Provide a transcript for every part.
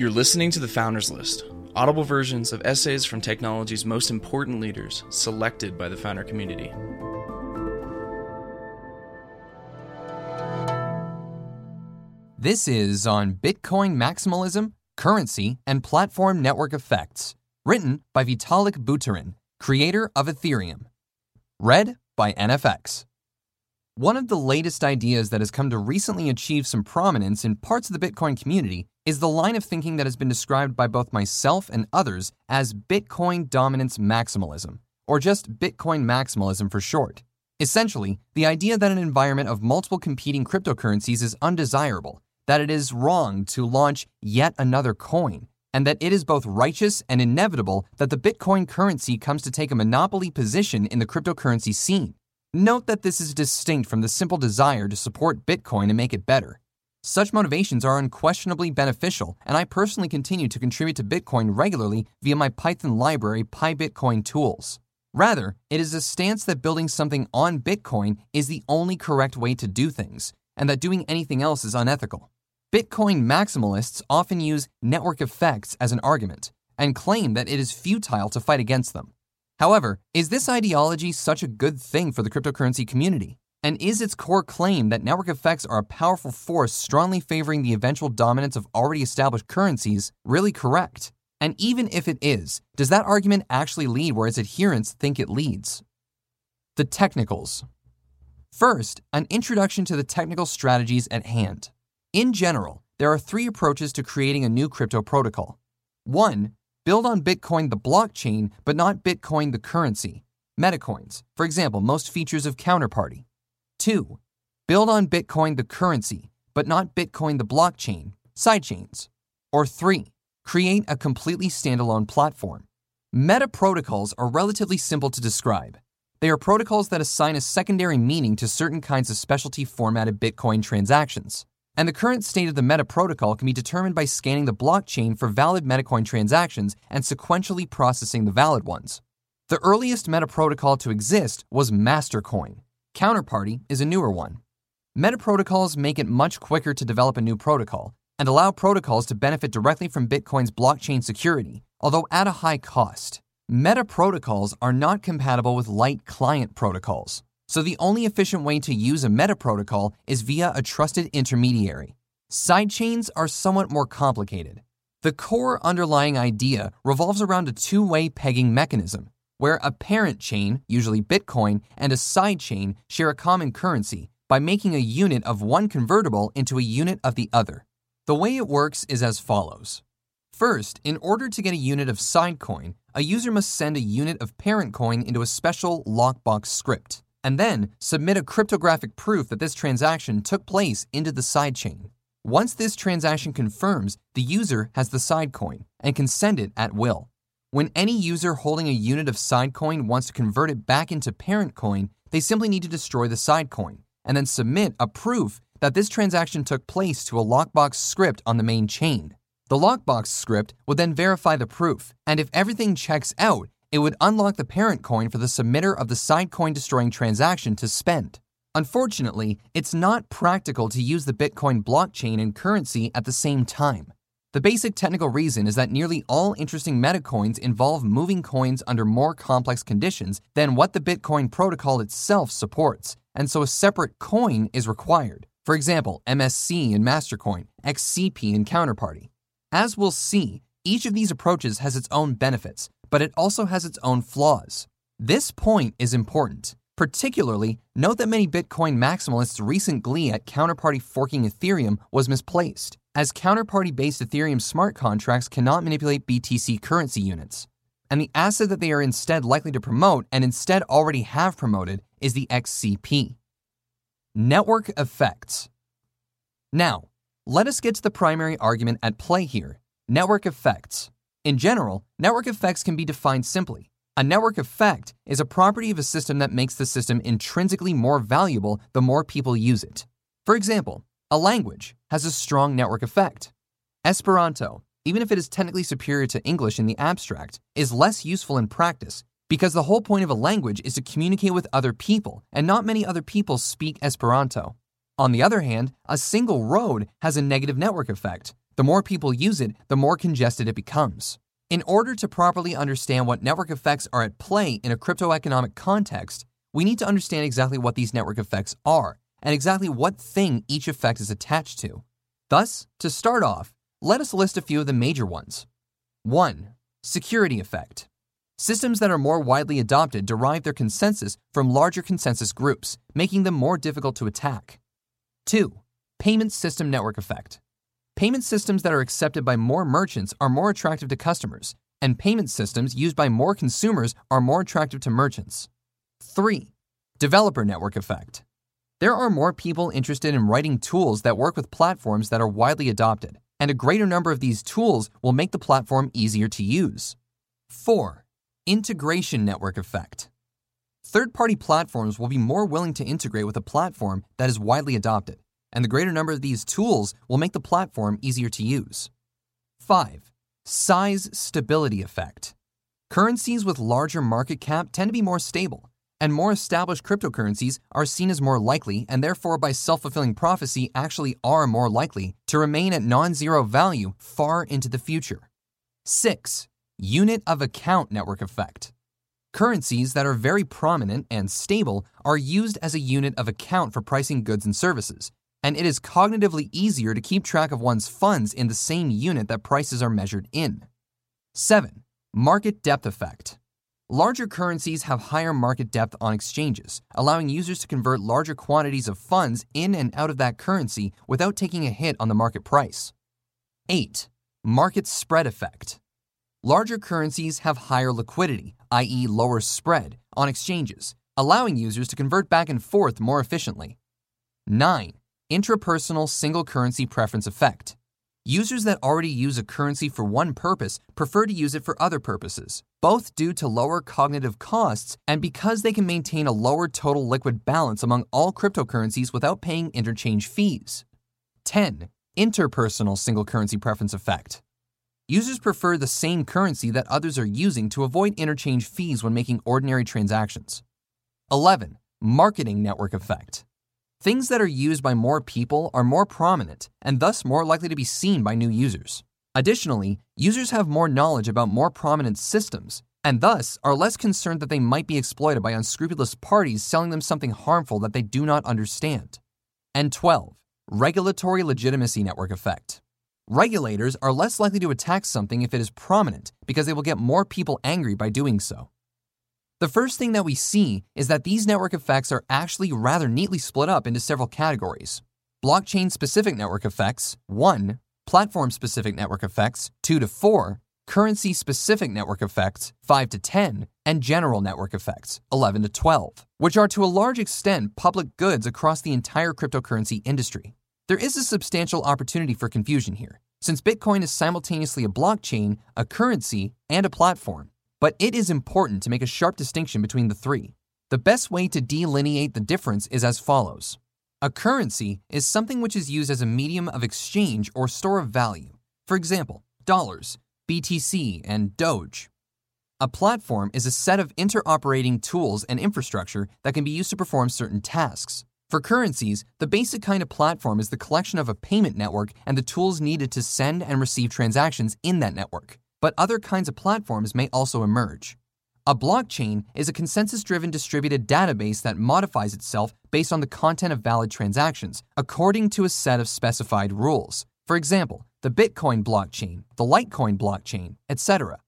You're listening to the Founders List, audible versions of essays from technology's most important leaders, selected by the founder community. This is on Bitcoin maximalism, currency, and platform network effects, written by Vitalik Buterin, creator of Ethereum. Read by NFX. One of the latest ideas that has come to recently achieve some prominence in parts of the Bitcoin community is the line of thinking that has been described by both myself and others as Bitcoin dominance maximalism, or just Bitcoin maximalism for short. Essentially, the idea that an environment of multiple competing cryptocurrencies is undesirable, that it is wrong to launch yet another coin, and that it is both righteous and inevitable that the Bitcoin currency comes to take a monopoly position in the cryptocurrency scene. Note that this is distinct from the simple desire to support Bitcoin and make it better. Such motivations are unquestionably beneficial, and I personally continue to contribute to Bitcoin regularly via my Python library PyBitcoin tools. Rather, it is a stance that building something on Bitcoin is the only correct way to do things, and that doing anything else is unethical. Bitcoin maximalists often use network effects as an argument and claim that it is futile to fight against them. However, is this ideology such a good thing for the cryptocurrency community? And is its core claim that network effects are a powerful force strongly favoring the eventual dominance of already established currencies really correct? And even if it is, does that argument actually lead where its adherents think it leads? The technicals. First, an introduction to the technical strategies at hand. In general, there are three approaches to creating a new crypto protocol. One, build on Bitcoin the blockchain, but not Bitcoin the currency. Metacoins, for example, most features of Counterparty. 2. Build on Bitcoin the currency, but not Bitcoin the blockchain, sidechains. Or 3. Create a completely standalone platform. Meta protocols are relatively simple to describe. They are protocols that assign a secondary meaning to certain kinds of specialty formatted Bitcoin transactions and the current state of the Meta protocol can be determined by scanning the blockchain for valid Metacoin transactions and sequentially processing the valid ones. The earliest Meta protocol to exist was Mastercoin. Counterparty is a newer one. Meta protocols make it much quicker to develop a new protocol and allow protocols to benefit directly from Bitcoin's blockchain security, although at a high cost. Meta protocols are not compatible with light client protocols. So the only efficient way to use a meta protocol is via a trusted intermediary. Sidechains are somewhat more complicated. The core underlying idea revolves around a two way pegging mechanism, where a parent chain, usually Bitcoin, and a side chain share a common currency by making a unit of one convertible into a unit of the other. The way it works is as follows. First, in order to get a unit of sidecoin, a user must send a unit of parent coin into a special lockbox script and then submit a cryptographic proof that this transaction took place into the sidechain. Once this transaction confirms, the user has the sidecoin and can send it at will. When any user holding a unit of sidecoin wants to convert it back into parent coin, they simply need to destroy the sidecoin and then submit a proof that this transaction took place to a lockbox script on the main chain. The lockbox script would then verify the proof, and if everything checks out, it would unlock the parent coin for the submitter of the side coin destroying transaction to spend. Unfortunately, it's not practical to use the Bitcoin blockchain and currency at the same time. The basic technical reason is that nearly all interesting metacoins involve moving coins under more complex conditions than what the Bitcoin protocol itself supports, and so a separate coin is required. For example, MSC and Mastercoin, XCP and Counterparty. As we'll see, each of these approaches has its own benefits, but it also has its own flaws. This point is important. Particularly, note that many Bitcoin maximalists' recent glee at counterparty forking Ethereum was misplaced, as counterparty based Ethereum smart contracts cannot manipulate BTC currency units. And the asset that they are instead likely to promote and instead already have promoted is the XCP. Network effects. Now, let us get to the primary argument at play here network effects. In general, network effects can be defined simply. A network effect is a property of a system that makes the system intrinsically more valuable the more people use it. For example, a language has a strong network effect. Esperanto, even if it is technically superior to English in the abstract, is less useful in practice because the whole point of a language is to communicate with other people, and not many other people speak Esperanto. On the other hand, a single road has a negative network effect, The more people use it, the more congested it becomes. In order to properly understand what network effects are at play in a cryptoeconomic context, we need to understand exactly what these network effects are and exactly what thing each effect is attached to. Thus, to start off, let us list a few of the major ones. 1. Security effect. Systems that are more widely adopted derive their consensus from larger consensus groups, making them more difficult to attack. 2. Payment system network effect. Payment systems that are accepted by more merchants are more attractive to customers, and payment systems used by more consumers are more attractive to merchants. 3. Developer network effect. There are more people interested in writing tools that work with platforms that are widely adopted, and a greater number of these tools will make the platform easier to use. 4. Integration network effect. Third party platforms will be more willing to integrate with a platform that is widely adopted, and the greater number of these tools will make the platform easier to use. 5. Size stability effect. Currencies with larger market cap tend to be more stable, and more established cryptocurrencies are seen as more likely and therefore by self-fulfilling prophecy actually are more likely to remain at non-zero value far into the future. 6. Unit of account network effect. Currencies that are very prominent and stable are used as a unit of account for pricing goods and services, and it is cognitively easier to keep track of one's funds in the same unit that prices are measured in. 7. Market depth effect. Larger currencies have higher market depth on exchanges, allowing users to convert larger quantities of funds in and out of that currency without taking a hit on the market price. 8. Market spread effect. Larger currencies have higher liquidity, i.e., lower spread, on exchanges, allowing users to convert back and forth more efficiently. 9. Intrapersonal single currency preference effect. Users that already use a currency for one purpose prefer to use it for other purposes, both due to lower cognitive costs and because they can maintain a lower total liquid balance among all cryptocurrencies without paying interchange fees. 10. Interpersonal single currency preference effect. Users prefer the same currency that others are using to avoid interchange fees when making ordinary transactions. 11. Marketing network effect. Things that are used by more people are more prominent and thus more likely to be seen by new users. Additionally, users have more knowledge about more prominent systems and thus are less concerned that they might be exploited by unscrupulous parties selling them something harmful that they do not understand. And 12. Regulatory legitimacy network effect. Regulators are less likely to attack something if it is prominent because they will get more people angry by doing so. The first thing that we see is that these network effects are actually rather neatly split up into several categories. Blockchain specific network effects, 1, platform specific network effects, 2 to 4, currency specific network effects, 5 to 10, and general network effects, 11 to 12, which are to a large extent public goods across the entire cryptocurrency industry. There is a substantial opportunity for confusion here, since Bitcoin is simultaneously a blockchain, a currency, and a platform. But it is important to make a sharp distinction between the three. The best way to delineate the difference is as follows A currency is something which is used as a medium of exchange or store of value. For example, dollars, BTC, and Doge. A platform is a set of interoperating tools and infrastructure that can be used to perform certain tasks. For currencies, the basic kind of platform is the collection of a payment network and the tools needed to send and receive transactions in that network but other kinds of platforms may also emerge. A blockchain is a consensus driven distributed database that modifies itself based on the content of valid transactions according to a set of specified rules. For example, the Bitcoin blockchain, the Litecoin blockchain, etc.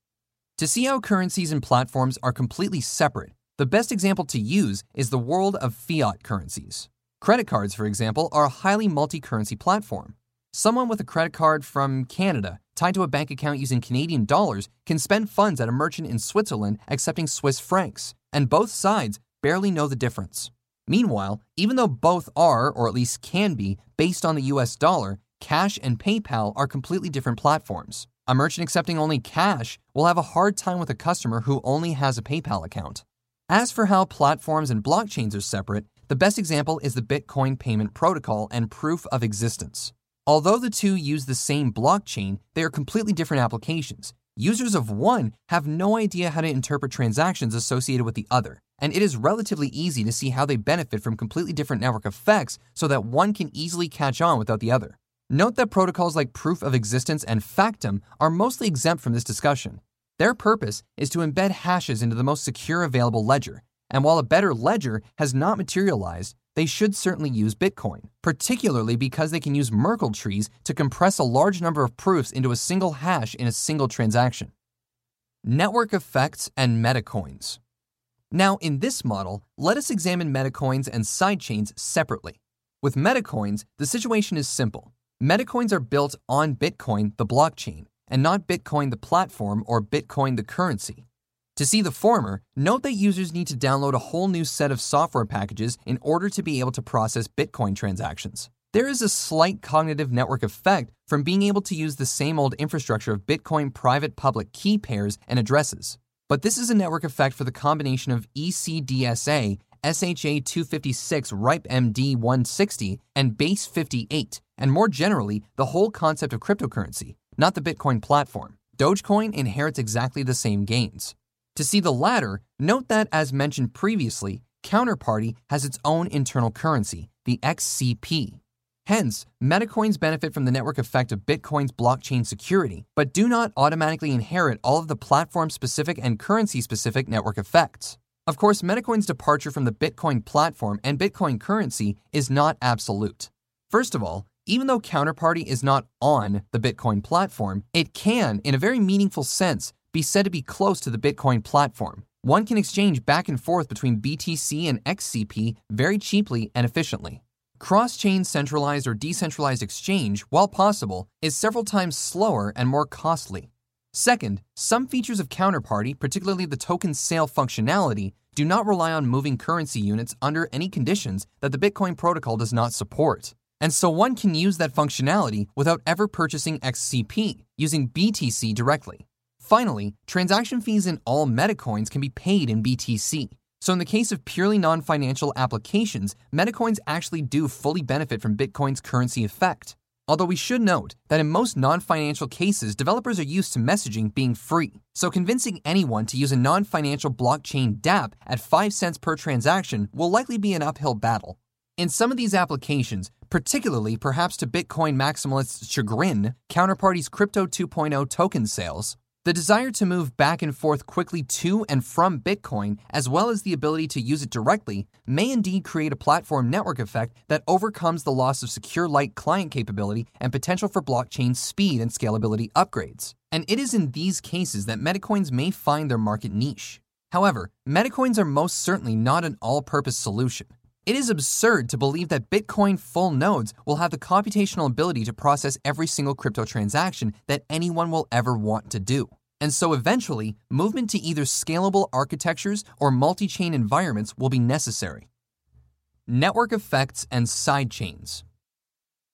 To see how currencies and platforms are completely separate, the best example to use is the world of fiat currencies. Credit cards, for example, are a highly multi currency platform. Someone with a credit card from Canada tied to a bank account using Canadian dollars can spend funds at a merchant in Switzerland accepting Swiss francs, and both sides barely know the difference. Meanwhile, even though both are, or at least can be, based on the US dollar, Cash and PayPal are completely different platforms. A merchant accepting only cash will have a hard time with a customer who only has a PayPal account. As for how platforms and blockchains are separate, the best example is the Bitcoin payment protocol and proof of existence. Although the two use the same blockchain, they are completely different applications. Users of one have no idea how to interpret transactions associated with the other, and it is relatively easy to see how they benefit from completely different network effects so that one can easily catch on without the other. Note that protocols like proof of existence and Factom are mostly exempt from this discussion. Their purpose is to embed hashes into the most secure available ledger, and while a better ledger has not materialized, they should certainly use Bitcoin, particularly because they can use Merkle trees to compress a large number of proofs into a single hash in a single transaction. Network effects and metacoins. Now, in this model, let us examine metacoins and sidechains separately. With metacoins, the situation is simple. Metacoins are built on Bitcoin, the blockchain, and not Bitcoin, the platform, or Bitcoin, the currency. To see the former, note that users need to download a whole new set of software packages in order to be able to process Bitcoin transactions. There is a slight cognitive network effect from being able to use the same old infrastructure of Bitcoin private public key pairs and addresses. But this is a network effect for the combination of ECDSA, SHA 256 RIPE MD 160, and Base 58, and more generally, the whole concept of cryptocurrency, not the Bitcoin platform. Dogecoin inherits exactly the same gains. To see the latter, note that, as mentioned previously, Counterparty has its own internal currency, the XCP. Hence, metacoins benefit from the network effect of Bitcoin's blockchain security, but do not automatically inherit all of the platform specific and currency specific network effects. Of course, Metacoin's departure from the Bitcoin platform and Bitcoin currency is not absolute. First of all, even though Counterparty is not on the Bitcoin platform, it can, in a very meaningful sense, be said to be close to the Bitcoin platform. One can exchange back and forth between BTC and XCP very cheaply and efficiently. Cross chain centralized or decentralized exchange, while possible, is several times slower and more costly. Second, some features of Counterparty, particularly the token sale functionality, do not rely on moving currency units under any conditions that the Bitcoin protocol does not support. And so one can use that functionality without ever purchasing XCP, using BTC directly. Finally, transaction fees in all metacoins can be paid in BTC. So, in the case of purely non financial applications, metacoins actually do fully benefit from Bitcoin's currency effect. Although we should note that in most non financial cases, developers are used to messaging being free. So, convincing anyone to use a non financial blockchain dApp at 5 cents per transaction will likely be an uphill battle. In some of these applications, particularly perhaps to Bitcoin maximalists' chagrin, Counterparty's Crypto 2.0 token sales, the desire to move back and forth quickly to and from Bitcoin, as well as the ability to use it directly, may indeed create a platform network effect that overcomes the loss of secure light client capability and potential for blockchain speed and scalability upgrades. And it is in these cases that metacoins may find their market niche. However, metacoins are most certainly not an all purpose solution. It is absurd to believe that Bitcoin full nodes will have the computational ability to process every single crypto transaction that anyone will ever want to do. And so eventually, movement to either scalable architectures or multi chain environments will be necessary. Network effects and sidechains.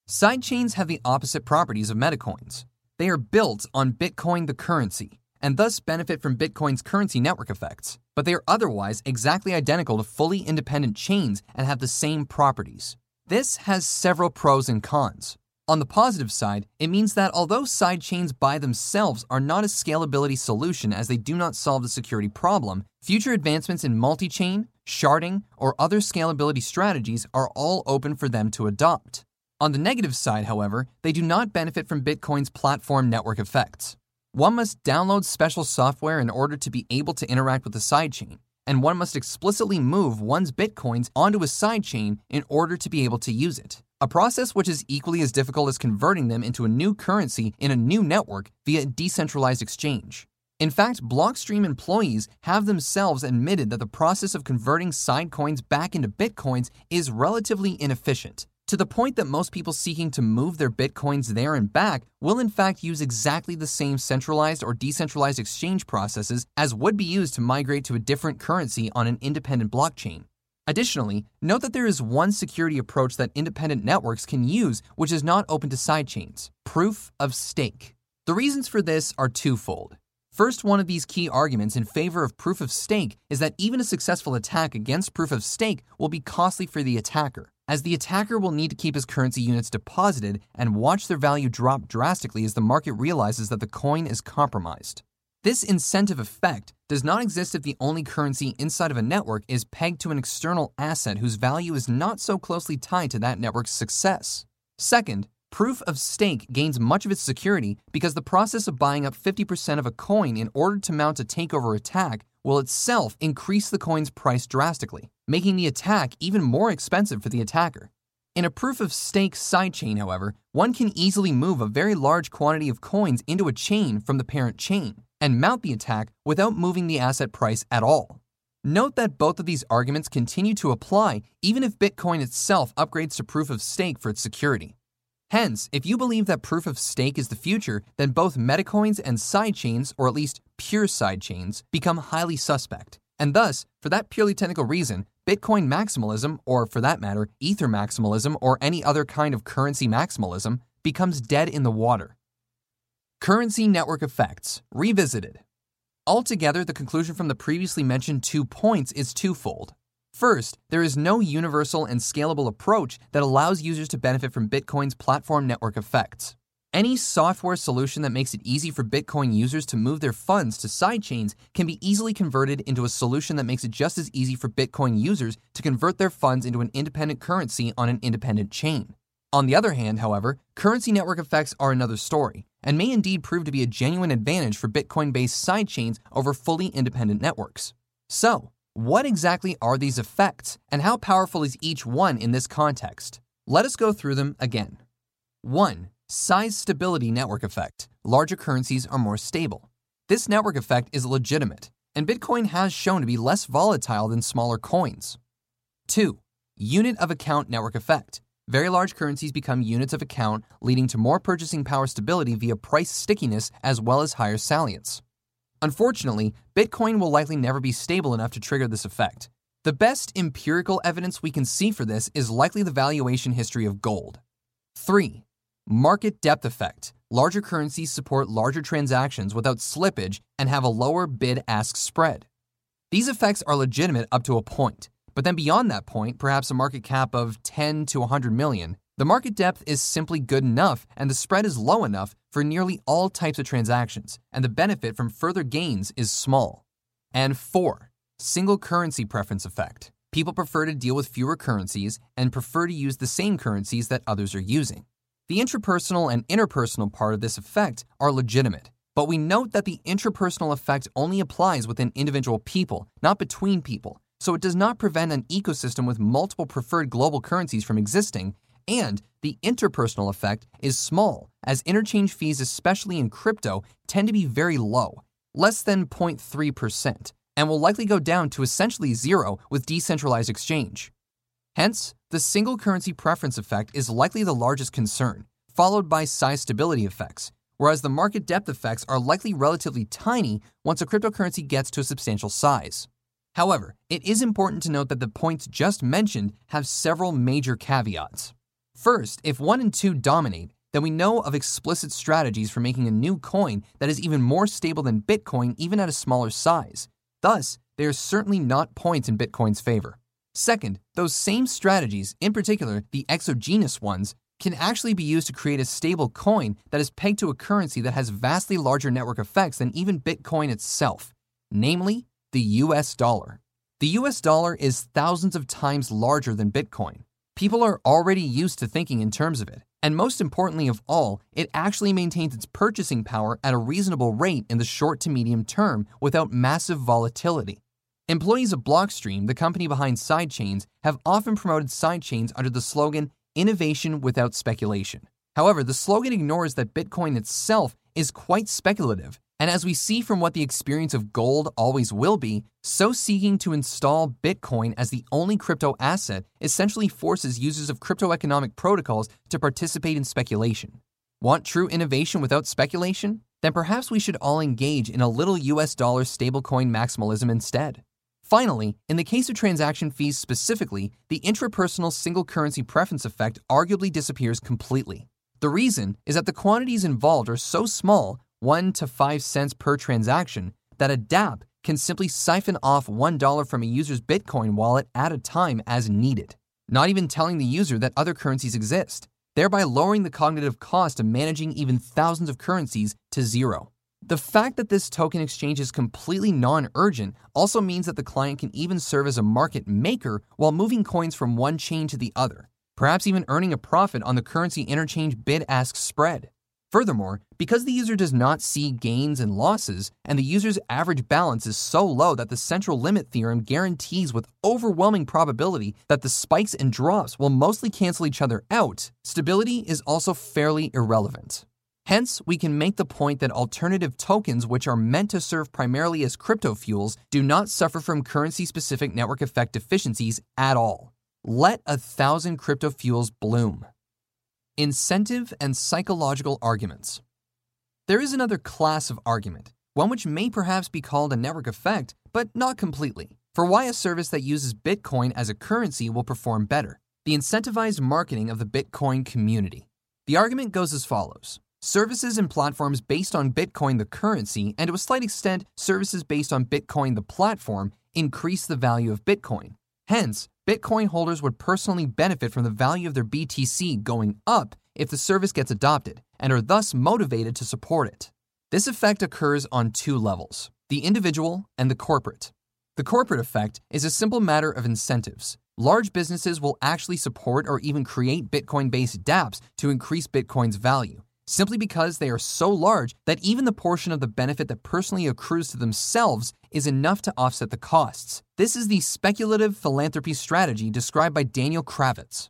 Sidechains have the opposite properties of metacoins. They are built on Bitcoin, the currency, and thus benefit from Bitcoin's currency network effects, but they are otherwise exactly identical to fully independent chains and have the same properties. This has several pros and cons. On the positive side, it means that although sidechains by themselves are not a scalability solution as they do not solve the security problem, future advancements in multi chain, sharding, or other scalability strategies are all open for them to adopt. On the negative side, however, they do not benefit from Bitcoin's platform network effects. One must download special software in order to be able to interact with the sidechain, and one must explicitly move one's bitcoins onto a sidechain in order to be able to use it. A process which is equally as difficult as converting them into a new currency in a new network via a decentralized exchange. In fact, Blockstream employees have themselves admitted that the process of converting sidecoins back into bitcoins is relatively inefficient to the point that most people seeking to move their bitcoins there and back will in fact use exactly the same centralized or decentralized exchange processes as would be used to migrate to a different currency on an independent blockchain. Additionally, note that there is one security approach that independent networks can use which is not open to sidechains proof of stake. The reasons for this are twofold. First, one of these key arguments in favor of proof of stake is that even a successful attack against proof of stake will be costly for the attacker as the attacker will need to keep his currency units deposited and watch their value drop drastically as the market realizes that the coin is compromised. This incentive effect does not exist if the only currency inside of a network is pegged to an external asset whose value is not so closely tied to that network's success. Second, proof of stake gains much of its security because the process of buying up 50% of a coin in order to mount a takeover attack will itself increase the coin's price drastically, making the attack even more expensive for the attacker. In a proof of stake sidechain, however, one can easily move a very large quantity of coins into a chain from the parent chain and mount the attack without moving the asset price at all. Note that both of these arguments continue to apply even if Bitcoin itself upgrades to proof of stake for its security. Hence, if you believe that proof of stake is the future, then both metacoins and sidechains, or at least pure sidechains, become highly suspect. And thus, for that purely technical reason, Bitcoin maximalism, or for that matter, Ether maximalism, or any other kind of currency maximalism, becomes dead in the water. Currency network effects, revisited. Altogether, the conclusion from the previously mentioned two points is twofold. First, there is no universal and scalable approach that allows users to benefit from Bitcoin's platform network effects. Any software solution that makes it easy for Bitcoin users to move their funds to sidechains can be easily converted into a solution that makes it just as easy for Bitcoin users to convert their funds into an independent currency on an independent chain. On the other hand, however, currency network effects are another story and may indeed prove to be a genuine advantage for Bitcoin based sidechains over fully independent networks. So, what exactly are these effects, and how powerful is each one in this context? Let us go through them again. 1. Size stability network effect. Larger currencies are more stable. This network effect is legitimate, and Bitcoin has shown to be less volatile than smaller coins. 2. Unit of account network effect. Very large currencies become units of account, leading to more purchasing power stability via price stickiness as well as higher salience. Unfortunately, Bitcoin will likely never be stable enough to trigger this effect. The best empirical evidence we can see for this is likely the valuation history of gold. 3. Market depth effect. Larger currencies support larger transactions without slippage and have a lower bid ask spread. These effects are legitimate up to a point, but then beyond that point, perhaps a market cap of 10 to 100 million, the market depth is simply good enough and the spread is low enough for nearly all types of transactions, and the benefit from further gains is small. And four, single currency preference effect. People prefer to deal with fewer currencies and prefer to use the same currencies that others are using. The intrapersonal and interpersonal part of this effect are legitimate, but we note that the intrapersonal effect only applies within individual people, not between people, so it does not prevent an ecosystem with multiple preferred global currencies from existing and the interpersonal effect is small, as interchange fees, especially in crypto, tend to be very low, less than 0.3%, and will likely go down to essentially zero with decentralized exchange. Hence, the single currency preference effect is likely the largest concern, followed by size stability effects, whereas the market depth effects are likely relatively tiny once a cryptocurrency gets to a substantial size. However, it is important to note that the points just mentioned have several major caveats. First, if 1 and 2 dominate, then we know of explicit strategies for making a new coin that is even more stable than Bitcoin, even at a smaller size. Thus, they are certainly not points in Bitcoin's favor. Second, those same strategies, in particular the exogenous ones, can actually be used to create a stable coin that is pegged to a currency that has vastly larger network effects than even Bitcoin itself, namely the US dollar. The US dollar is thousands of times larger than Bitcoin. People are already used to thinking in terms of it. And most importantly of all, it actually maintains its purchasing power at a reasonable rate in the short to medium term without massive volatility. Employees of Blockstream, the company behind sidechains, have often promoted sidechains under the slogan innovation without speculation. However, the slogan ignores that Bitcoin itself is quite speculative and as we see from what the experience of gold always will be, so seeking to install Bitcoin as the only crypto asset essentially forces users of crypto economic protocols to participate in speculation. Want true innovation without speculation? Then perhaps we should all engage in a little US dollar stablecoin maximalism instead. Finally, in the case of transaction fees specifically, the intrapersonal single currency preference effect arguably disappears completely. The reason is that the quantities involved are so small 1 to 5 cents per transaction, that a dApp can simply siphon off $1 from a user's Bitcoin wallet at a time as needed, not even telling the user that other currencies exist, thereby lowering the cognitive cost of managing even thousands of currencies to zero. The fact that this token exchange is completely non urgent also means that the client can even serve as a market maker while moving coins from one chain to the other, perhaps even earning a profit on the currency interchange bid ask spread. Furthermore, because the user does not see gains and losses, and the user's average balance is so low that the central limit theorem guarantees with overwhelming probability that the spikes and drops will mostly cancel each other out, stability is also fairly irrelevant. Hence, we can make the point that alternative tokens, which are meant to serve primarily as crypto fuels, do not suffer from currency specific network effect deficiencies at all. Let a thousand crypto fuels bloom. Incentive and psychological arguments. There is another class of argument, one which may perhaps be called a network effect, but not completely, for why a service that uses Bitcoin as a currency will perform better the incentivized marketing of the Bitcoin community. The argument goes as follows Services and platforms based on Bitcoin, the currency, and to a slight extent, services based on Bitcoin, the platform, increase the value of Bitcoin. Hence, Bitcoin holders would personally benefit from the value of their BTC going up if the service gets adopted and are thus motivated to support it. This effect occurs on two levels the individual and the corporate. The corporate effect is a simple matter of incentives. Large businesses will actually support or even create Bitcoin based dApps to increase Bitcoin's value, simply because they are so large that even the portion of the benefit that personally accrues to themselves is enough to offset the costs. This is the speculative philanthropy strategy described by Daniel Krawisz.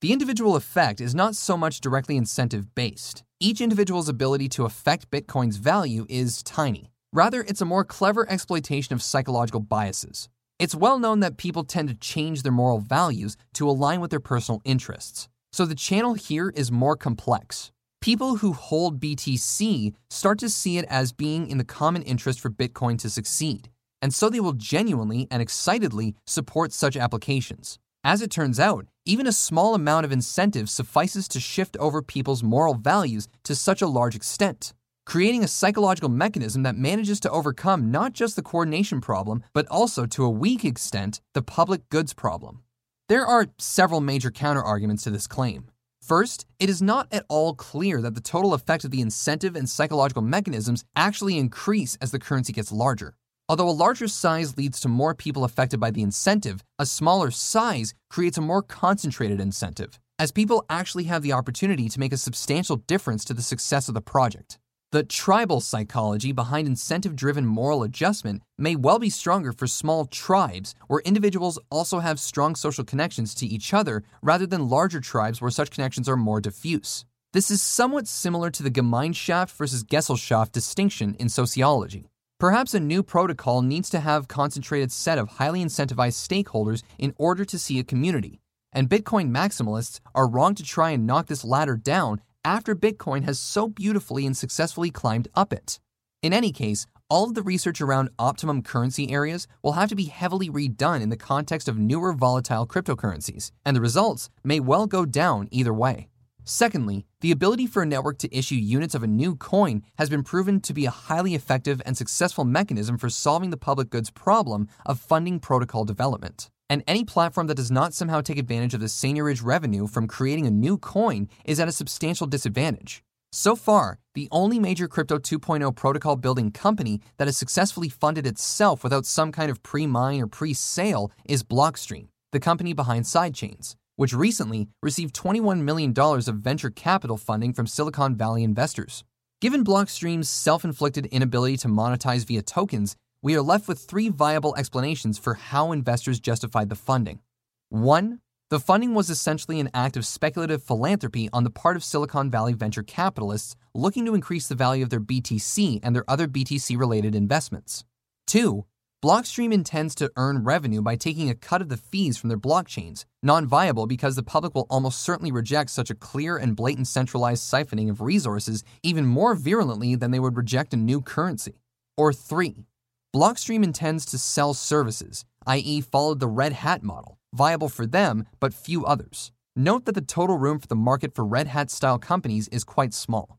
The individual effect is not so much directly incentive based. Each individual's ability to affect Bitcoin's value is tiny. Rather, it's a more clever exploitation of psychological biases. It's well known that people tend to change their moral values to align with their personal interests. So the channel here is more complex. People who hold BTC start to see it as being in the common interest for Bitcoin to succeed, and so they will genuinely and excitedly support such applications. As it turns out, even a small amount of incentive suffices to shift over people's moral values to such a large extent, creating a psychological mechanism that manages to overcome not just the coordination problem, but also, to a weak extent, the public goods problem. There are several major counterarguments to this claim. First, it is not at all clear that the total effect of the incentive and psychological mechanisms actually increase as the currency gets larger. Although a larger size leads to more people affected by the incentive, a smaller size creates a more concentrated incentive, as people actually have the opportunity to make a substantial difference to the success of the project. The tribal psychology behind incentive driven moral adjustment may well be stronger for small tribes where individuals also have strong social connections to each other rather than larger tribes where such connections are more diffuse. This is somewhat similar to the Gemeinschaft versus Gesellschaft distinction in sociology. Perhaps a new protocol needs to have concentrated set of highly incentivized stakeholders in order to see a community. And Bitcoin maximalists are wrong to try and knock this ladder down after Bitcoin has so beautifully and successfully climbed up it. In any case, all of the research around optimum currency areas will have to be heavily redone in the context of newer volatile cryptocurrencies, and the results may well go down either way. Secondly, the ability for a network to issue units of a new coin has been proven to be a highly effective and successful mechanism for solving the public goods problem of funding protocol development. And any platform that does not somehow take advantage of the seigniorage revenue from creating a new coin is at a substantial disadvantage. So far, the only major Crypto 2.0 protocol building company that has successfully funded itself without some kind of pre mine or pre sale is Blockstream, the company behind sidechains, which recently received $21 million of venture capital funding from Silicon Valley investors. Given Blockstream's self inflicted inability to monetize via tokens, we are left with three viable explanations for how investors justified the funding. One, the funding was essentially an act of speculative philanthropy on the part of Silicon Valley venture capitalists looking to increase the value of their BTC and their other BTC related investments. Two, Blockstream intends to earn revenue by taking a cut of the fees from their blockchains, non viable because the public will almost certainly reject such a clear and blatant centralized siphoning of resources even more virulently than they would reject a new currency. Or three, Blockstream intends to sell services, i.e., follow the Red Hat model, viable for them but few others. Note that the total room for the market for Red Hat style companies is quite small.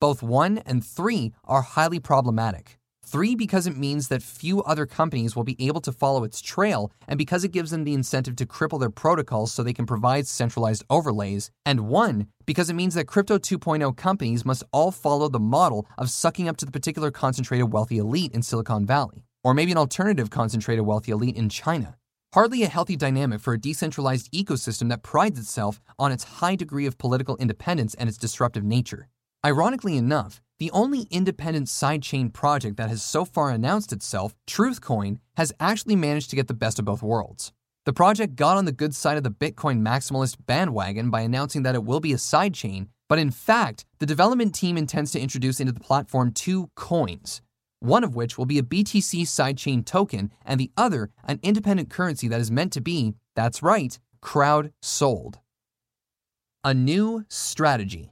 Both 1 and 3 are highly problematic. Three, because it means that few other companies will be able to follow its trail, and because it gives them the incentive to cripple their protocols so they can provide centralized overlays. And one, because it means that Crypto 2.0 companies must all follow the model of sucking up to the particular concentrated wealthy elite in Silicon Valley, or maybe an alternative concentrated wealthy elite in China. Hardly a healthy dynamic for a decentralized ecosystem that prides itself on its high degree of political independence and its disruptive nature. Ironically enough, the only independent sidechain project that has so far announced itself, Truthcoin, has actually managed to get the best of both worlds. The project got on the good side of the Bitcoin maximalist bandwagon by announcing that it will be a sidechain, but in fact, the development team intends to introduce into the platform two coins, one of which will be a BTC sidechain token and the other an independent currency that is meant to be, that's right, crowd sold. A new strategy.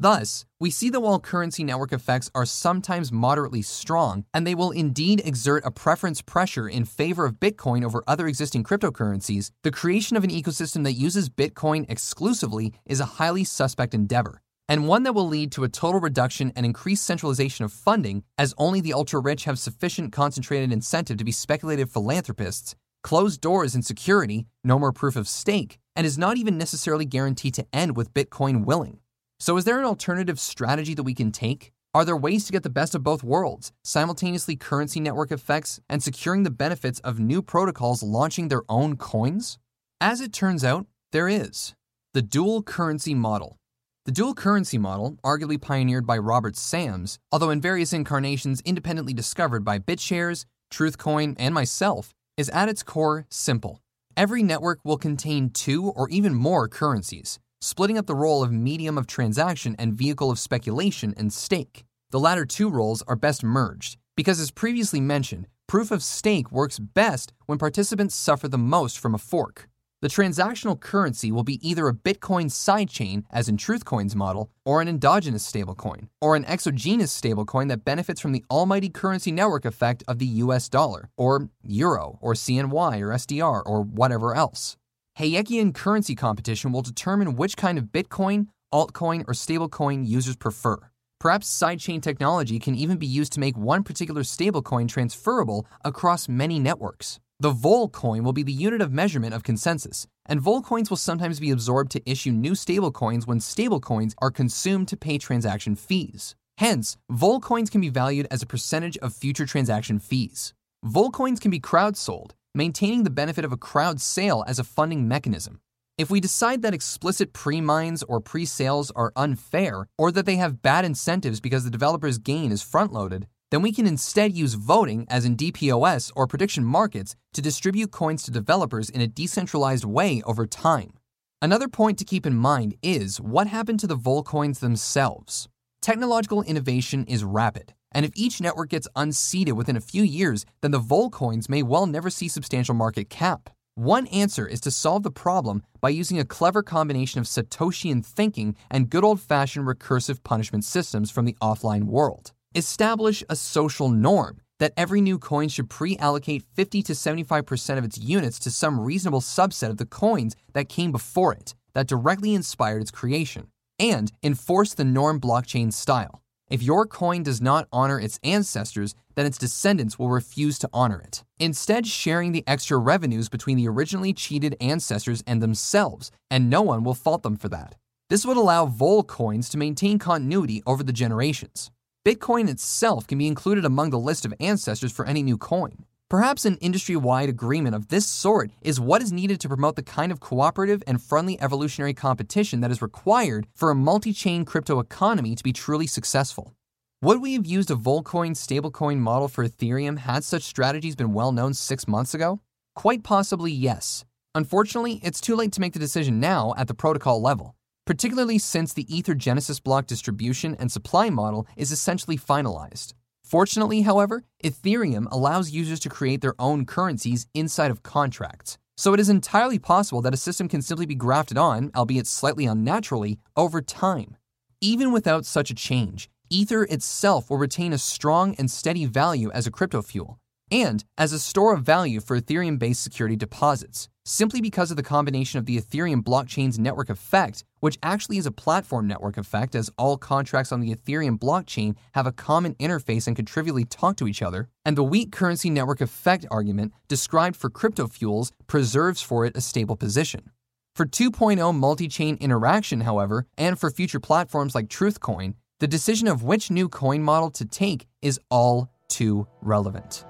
Thus, we see that while currency network effects are sometimes moderately strong, and they will indeed exert a preference pressure in favor of Bitcoin over other existing cryptocurrencies, the creation of an ecosystem that uses Bitcoin exclusively is a highly suspect endeavor, and one that will lead to a total reduction and increased centralization of funding, as only the ultra rich have sufficient concentrated incentive to be speculative philanthropists, closed doors in security, no more proof of stake, and is not even necessarily guaranteed to end with Bitcoin willing. So, is there an alternative strategy that we can take? Are there ways to get the best of both worlds, simultaneously currency network effects and securing the benefits of new protocols launching their own coins? As it turns out, there is. The dual currency model. The dual currency model, arguably pioneered by Robert Sams, although in various incarnations independently discovered by BitShares, Truthcoin, and myself, is at its core simple. Every network will contain two or even more currencies, splitting up the role of medium of transaction and vehicle of speculation and stake. The latter two roles are best merged, because as previously mentioned, proof of stake works best when participants suffer the most from a fork. The transactional currency will be either a Bitcoin sidechain, as in Truthcoin's model, or an endogenous stablecoin, or an exogenous stablecoin that benefits from the almighty currency network effect of the US dollar, or euro, or CNY, or SDR, or whatever else. Hayekian currency competition will determine which kind of Bitcoin, altcoin, or stablecoin users prefer. Perhaps sidechain technology can even be used to make one particular stablecoin transferable across many networks. The Vol coin will be the unit of measurement of consensus, and Vol coins will sometimes be absorbed to issue new stablecoins when stablecoins are consumed to pay transaction fees. Hence, Vol coins can be valued as a percentage of future transaction fees. Vol coins can be crowd-sold, maintaining the benefit of a crowd sale as a funding mechanism. If we decide that explicit pre mines or pre sales are unfair, or that they have bad incentives because the developer's gain is front loaded, then we can instead use voting, as in DPoS or prediction markets, to distribute coins to developers in a decentralized way over time. Another point to keep in mind is what happened to the Volcoins themselves. Technological innovation is rapid, and if each network gets unseated within a few years, then the Vol coins may well never see substantial market cap. One answer is to solve the problem by using a clever combination of Satoshian thinking and good old fashioned recursive punishment systems from the offline world. Establish a social norm that every new coin should pre allocate 50 to 75% of its units to some reasonable subset of the coins that came before it that directly inspired its creation, and enforce the norm blockchain style. If your coin does not honor its ancestors, then its descendants will refuse to honor it, instead, sharing the extra revenues between the originally cheated ancestors and themselves, and no one will fault them for that. This would allow Vol coins to maintain continuity over the generations. Bitcoin itself can be included among the list of ancestors for any new coin. Perhaps an industry wide agreement of this sort is what is needed to promote the kind of cooperative and friendly evolutionary competition that is required for a multi chain crypto economy to be truly successful. Would we have used a Volcoin stablecoin model for Ethereum had such strategies been well known six months ago? Quite possibly, yes. Unfortunately, it's too late to make the decision now at the protocol level, particularly since the Ether Genesis block distribution and supply model is essentially finalized. Fortunately, however, Ethereum allows users to create their own currencies inside of contracts. So it is entirely possible that a system can simply be grafted on, albeit slightly unnaturally, over time. Even without such a change, Ether itself will retain a strong and steady value as a crypto fuel, and as a store of value for Ethereum based security deposits, simply because of the combination of the Ethereum blockchain's network effect, which actually is a platform network effect as all contracts on the Ethereum blockchain have a common interface and can trivially talk to each other, and the weak currency network effect argument described for crypto fuels preserves for it a stable position. For 2.0 multi chain interaction, however, and for future platforms like Truthcoin, the decision of which new coin model to take is all too relevant.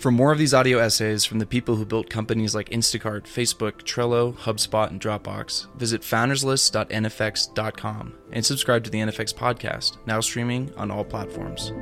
For more of these audio essays from the people who built companies like Instacart, Facebook, Trello, HubSpot, and Dropbox, visit founderslist.nfx.com and subscribe to the NFX podcast, now streaming on all platforms.